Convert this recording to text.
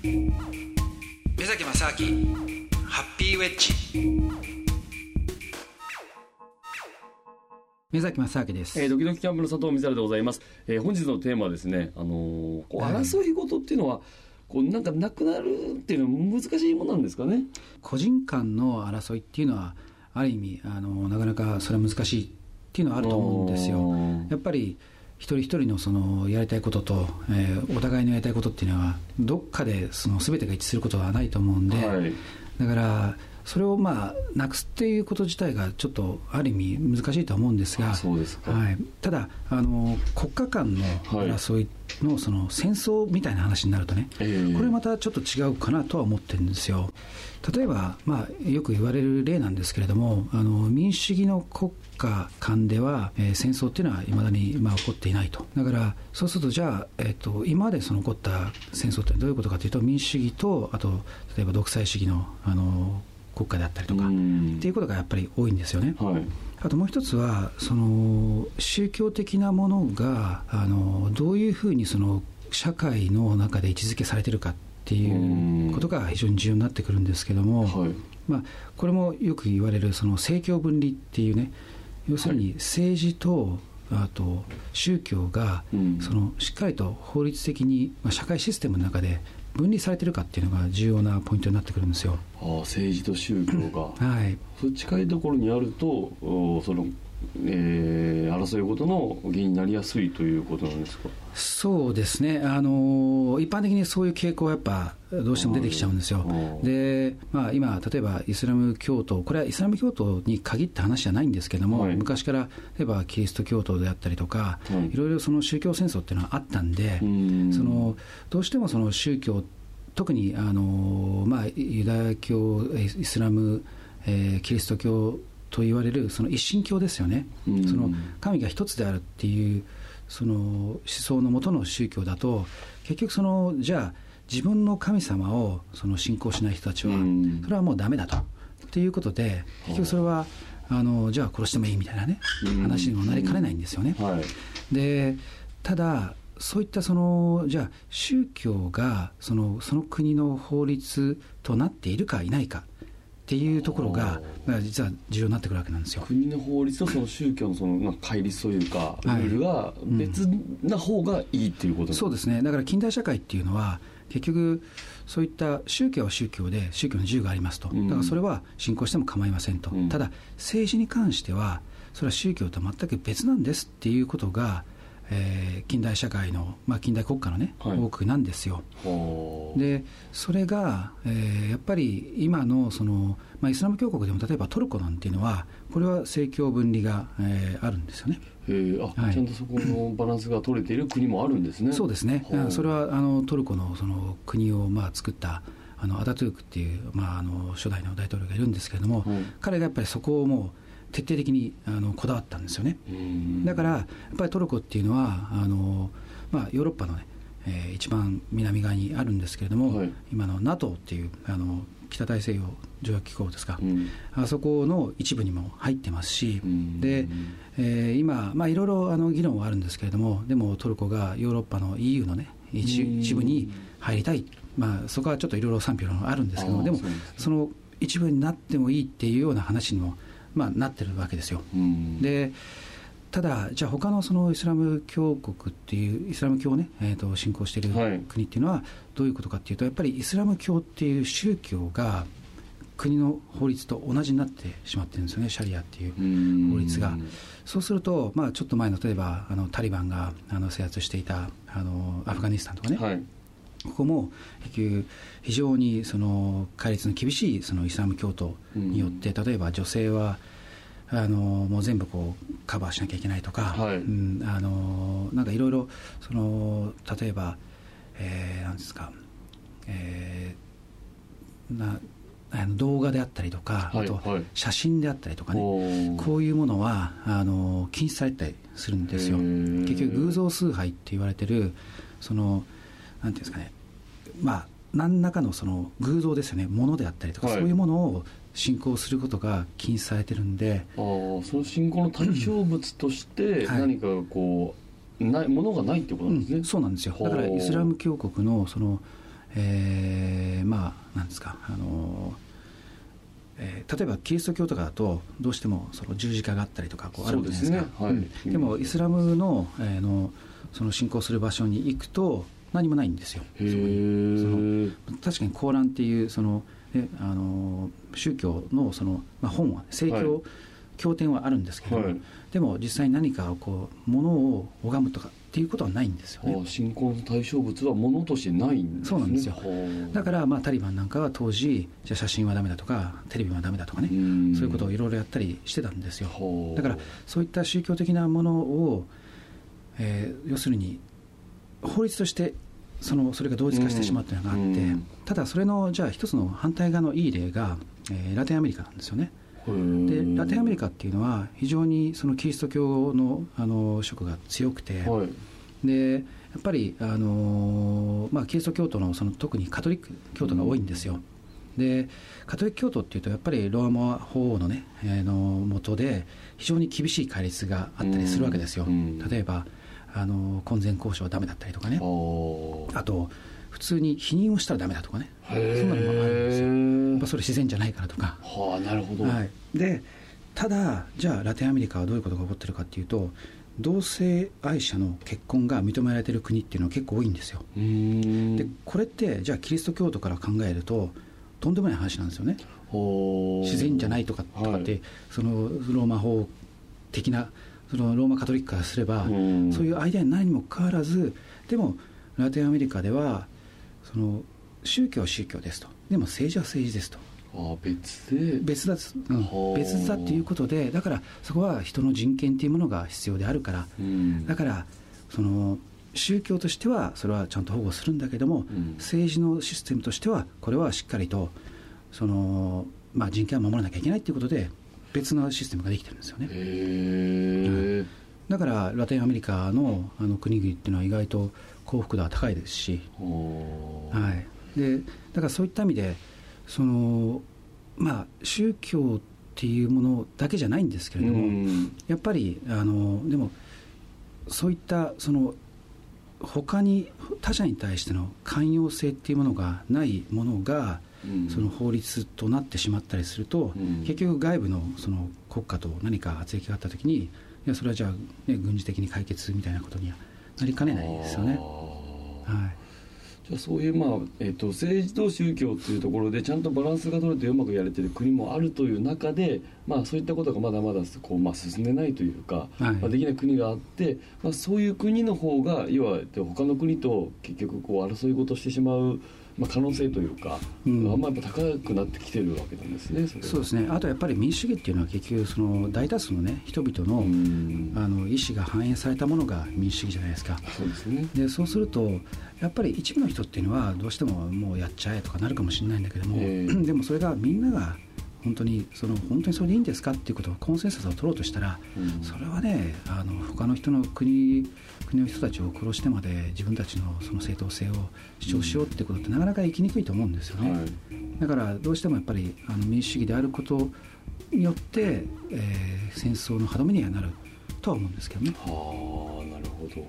目崎正明ハッピーウェッジ。目崎正明です、えー、ドキドキキャンプの佐藤美沙でございます、えー、本日のテーマはですね、あのー、こう争い事っていうのは、こうなんかなくなるっていうのは難しいものなんですかね？個人間の争いっていうのはある意味あのなかなかそれは難しいっていうのはあると思うんですよ。やっぱり一人一人のそのやりたいことと、えー、お互いのやりたいことっていうのはどっかでその全てが一致することはないと思うんで、はい、だからそれをまあなくすっていうこと自体がちょっとある意味難しいとは思うんですがそうですか、はい、ただあの国家間の争いのその戦争みたいな話になるとね、はい、これまたちょっと違うかなとは思ってるんですよ。例えば、まあ、よく言われる例なんですけれどもあの民主主義の国家間では、えー、戦争っていうのはいまだに、まあ、起こっていないと。だからそうするとじゃあ、えーと、今までその起こった戦争ってどういうことかというと民主主義とあと例えば独裁主義のあの国家であったりとか、っていうことがやっぱり多いんですよね。はい、あともう一つはその宗教的なものがあのどういうふうにその社会の中で位置づけされてるかっていうことが非常に重要になってくるんですけども、はい、まあ、これもよく言われるその政教分離っていうね要するに政治とあと宗教がそのしっかりと法律的に、まあ、社会システムの中で分離されてるかっていうのが重要なポイントになってくるんですよ。あ政治と宗教が、はい、そ近いところにあるとその、えー、争い事の原因になりやすいということなんですか？そうですね、あの一般的にそういう傾向はやっぱどうしても出てきちゃうんですよ。で、まあ、今、例えばイスラム教徒、これはイスラム教徒に限った話じゃないんですけれども、はい、昔から例えばキリスト教徒であったりとか、はい、いろいろその宗教戦争っていうのはあったんで、ん。そのどうしてもその宗教特にあの、まあ、ユダヤ教、イスラム、えー、キリスト教と言われるその一神教ですよね、その神が一つであるっていうその思想のもとの宗教だと結局そのじゃあ自分の神様をその信仰しない人たちはそれはもうダメだと。っていうことで結局それはあのじゃあ殺してもいいみたいなね話にもなりかねないんですよね。でただそういったそのじゃあ宗教がそのその国の法律となっているかいないかっていうところが実は重要になってくるわけなんですよ。国の法律とその宗教のその戒律というかルールが別な方がいいっていうこと、うん、そうですね。だから近代社会っていうのは結局そういった宗教は宗教で宗教の自由がありますと。だからそれは信仰しても構いませんと、うん、ただ政治に関してはそれは宗教と全く別なんですっていうことがえー、近代社会の、まあ、近代国家のね、はい、多くなんですよ。でそれが、えー、やっぱり今のその、まあ、イスラム教国でも例えばトルコなんていうのはこれは政教分離が、えー、あるんですよね。えあ、はい、ちゃんとそこのバランスが取れている国もあるんですね。そうですね。それはあのトルコのその国をまあ作ったあのアタトゥークっていう、まあ、あの初代の大統領がいるんですけれども、彼がやっぱりそこをもう徹底的にあのこだわったんですよね。だからやっぱりトルコっていうのはあの、まあ、ヨーロッパのね、えー、一番南側にあるんですけれども、はい、今の NATO っていうあの北大西洋条約機構ですか、うん、あそこの一部にも入ってますし、で、えー、今、まあ、いろいろあの議論はあるんですけれども、でもトルコがヨーロッパの EU の、ね、一一部に入りたい、まあ、そこはちょっといろいろ賛否があるんですけども、でも、その一部になってもいいっていうような話にもまあ、なってるわけですよ。でただ、じゃあ他のそのイスラム教国っていうイスラム教をね、えー、と信仰してい。る国っていうのはどういうことかっていうとやっぱりイスラム教っていう宗教が国の法律と同じになってしまってるんですよねシャリアっていう法律が。そうすると、まあ、ちょっと前の例えばあのタリバンがあの制圧していたあのアフガニスタンとかね、はいここも結局非常にその戒律の厳しいそのイスラム教徒によって、例えば女性はあのもう全部こうカバーしなきゃいけないとか、はい、うん、あのなんかいろいろその例えば、えー、なんですか、えー、なあの動画であったりとか、あと写真であったりとかね、こういうものはあの禁止されたりするんですよ。結局偶像崇拝って言われてるそのなんていうんですかね。まあ何らかのその偶像ですよね。ものであったりとか、はい、そういうものを信仰することが禁止されてるんで。あその信仰の対象物として何かこう、はい、ないものがないってことなんですね、うん、そうなんですよ。だからイスラム教国のその、えまあなんですかあのえー、例えばキリスト教とかだとどうしてもその十字架があったりとかこうあるじゃないですか。で、ね。はい。でもイスラムの,、えー、のその信仰する場所に行くと何もないんですよ。その確かにコーランっていうその、ね、あの宗教のその、まあ、本は正教、はい。経典はあるんですけど、はい、でも実際に何かをこう物を拝むとかっていうことはないんですよね。信仰の対象物は物としてないんです、ね、そうなんですよ。だからまあタリバンなんかは当時じゃ写真はダメだとかテレビはダメだとかねそういうことをいろいろやったりしてたんですよ。だからそういった宗教的なものを、えー、要するに法律としてそのそれが同一化してしまうというのがあって、ただそれのじゃあ一つの反対側のいい例が、えー、ラテンアメリカなんですよね。でラテンアメリカっていうのは非常にそのキリスト教のあの色が強くて、はい、でやっぱりあの、まあ、キリスト教徒のその特にカトリック教徒が多いんですよ。でカトリック教徒っていうとやっぱりローマ法王のね、えー、の元で非常に厳しい戒律があったりするわけですよ。例えばあの婚前交渉はダメだったりとかね。あと普通に否認をしたらダメだとかね。そんなのもあるんですよ、まあ、それ自然じゃないからとか。はあなるほど、はい、でただじゃあラテンアメリカはどういうことが起こってるかっていうと同性愛者の結婚が認められてる国っていうのは結構多いんですよ。でこれってじゃあキリスト教徒から考えるととんでもない話なんですよね。自然じゃないとかとかって、はい、そのローマ法的なそのローマカトリックからすればそういうアイデアにないにもかかわらずでもラテンアメリカではその宗教は宗教ですと。でも政治は政治ですと。あ別で。別だ、うん、別だっていうことでだからそこは人の人権っていうものが必要であるから、うん、だからその宗教としてはそれはちゃんと保護するんだけども、うん、政治のシステムとしてはこれはしっかりとその、まあ、人権を守らなきゃいけないということで別のシステムができてるんですよね。へだからラテンアメリカのあの国々っていうのは意外と幸福度は高いですし、はい、でだからそういった意味でその、まあ、宗教っていうものだけじゃないんですけれども、やっぱりあのでもそういったその他に他者に対しての寛容性っていうものがないものが、その法律となってしまったりすると、結局外部のその国家と何か圧力があったときにいやそれはじゃあ、ね、軍事的に解決みたいなことにはなりかねないですよね。はい。じゃあそういう、まあえーと、政治と宗教というところでちゃんとバランスが取れてうまくやれてる国もあるという中で、まあ、そういったことがまだまだこう、まあ、進んでないというか、はい、まあ、できない国があって、まあ、そういう国の方が要は他の国と結局こう争い事してしまうまあ、可能性というか、うん、あんまやっぱ高くなってきてるわけなんですねそうですね。あとやっぱり民主主義っていうのは結局その大多数のね人々の,、あの意思が反映されたものが民主主義じゃないですか。そうですね。でそうするとやっぱり一部の人っていうのはどうしてももうやっちゃえとかなるかもしれないんだけども、えー、でもそれがみんなが本当にその本当にそれでいいんですかっていうことをコンセンサスを取ろうとしたら、うん、それはねあの他の人の国国の人たちを殺してまで自分たちのその正当性を主張しようってことってなかなか生きにくいと思うんですよね、はい、だからどうしてもやっぱりあの民主主義であることによって、えー、戦争の歯止めにはなるとは思うんですけどね。はあなるほど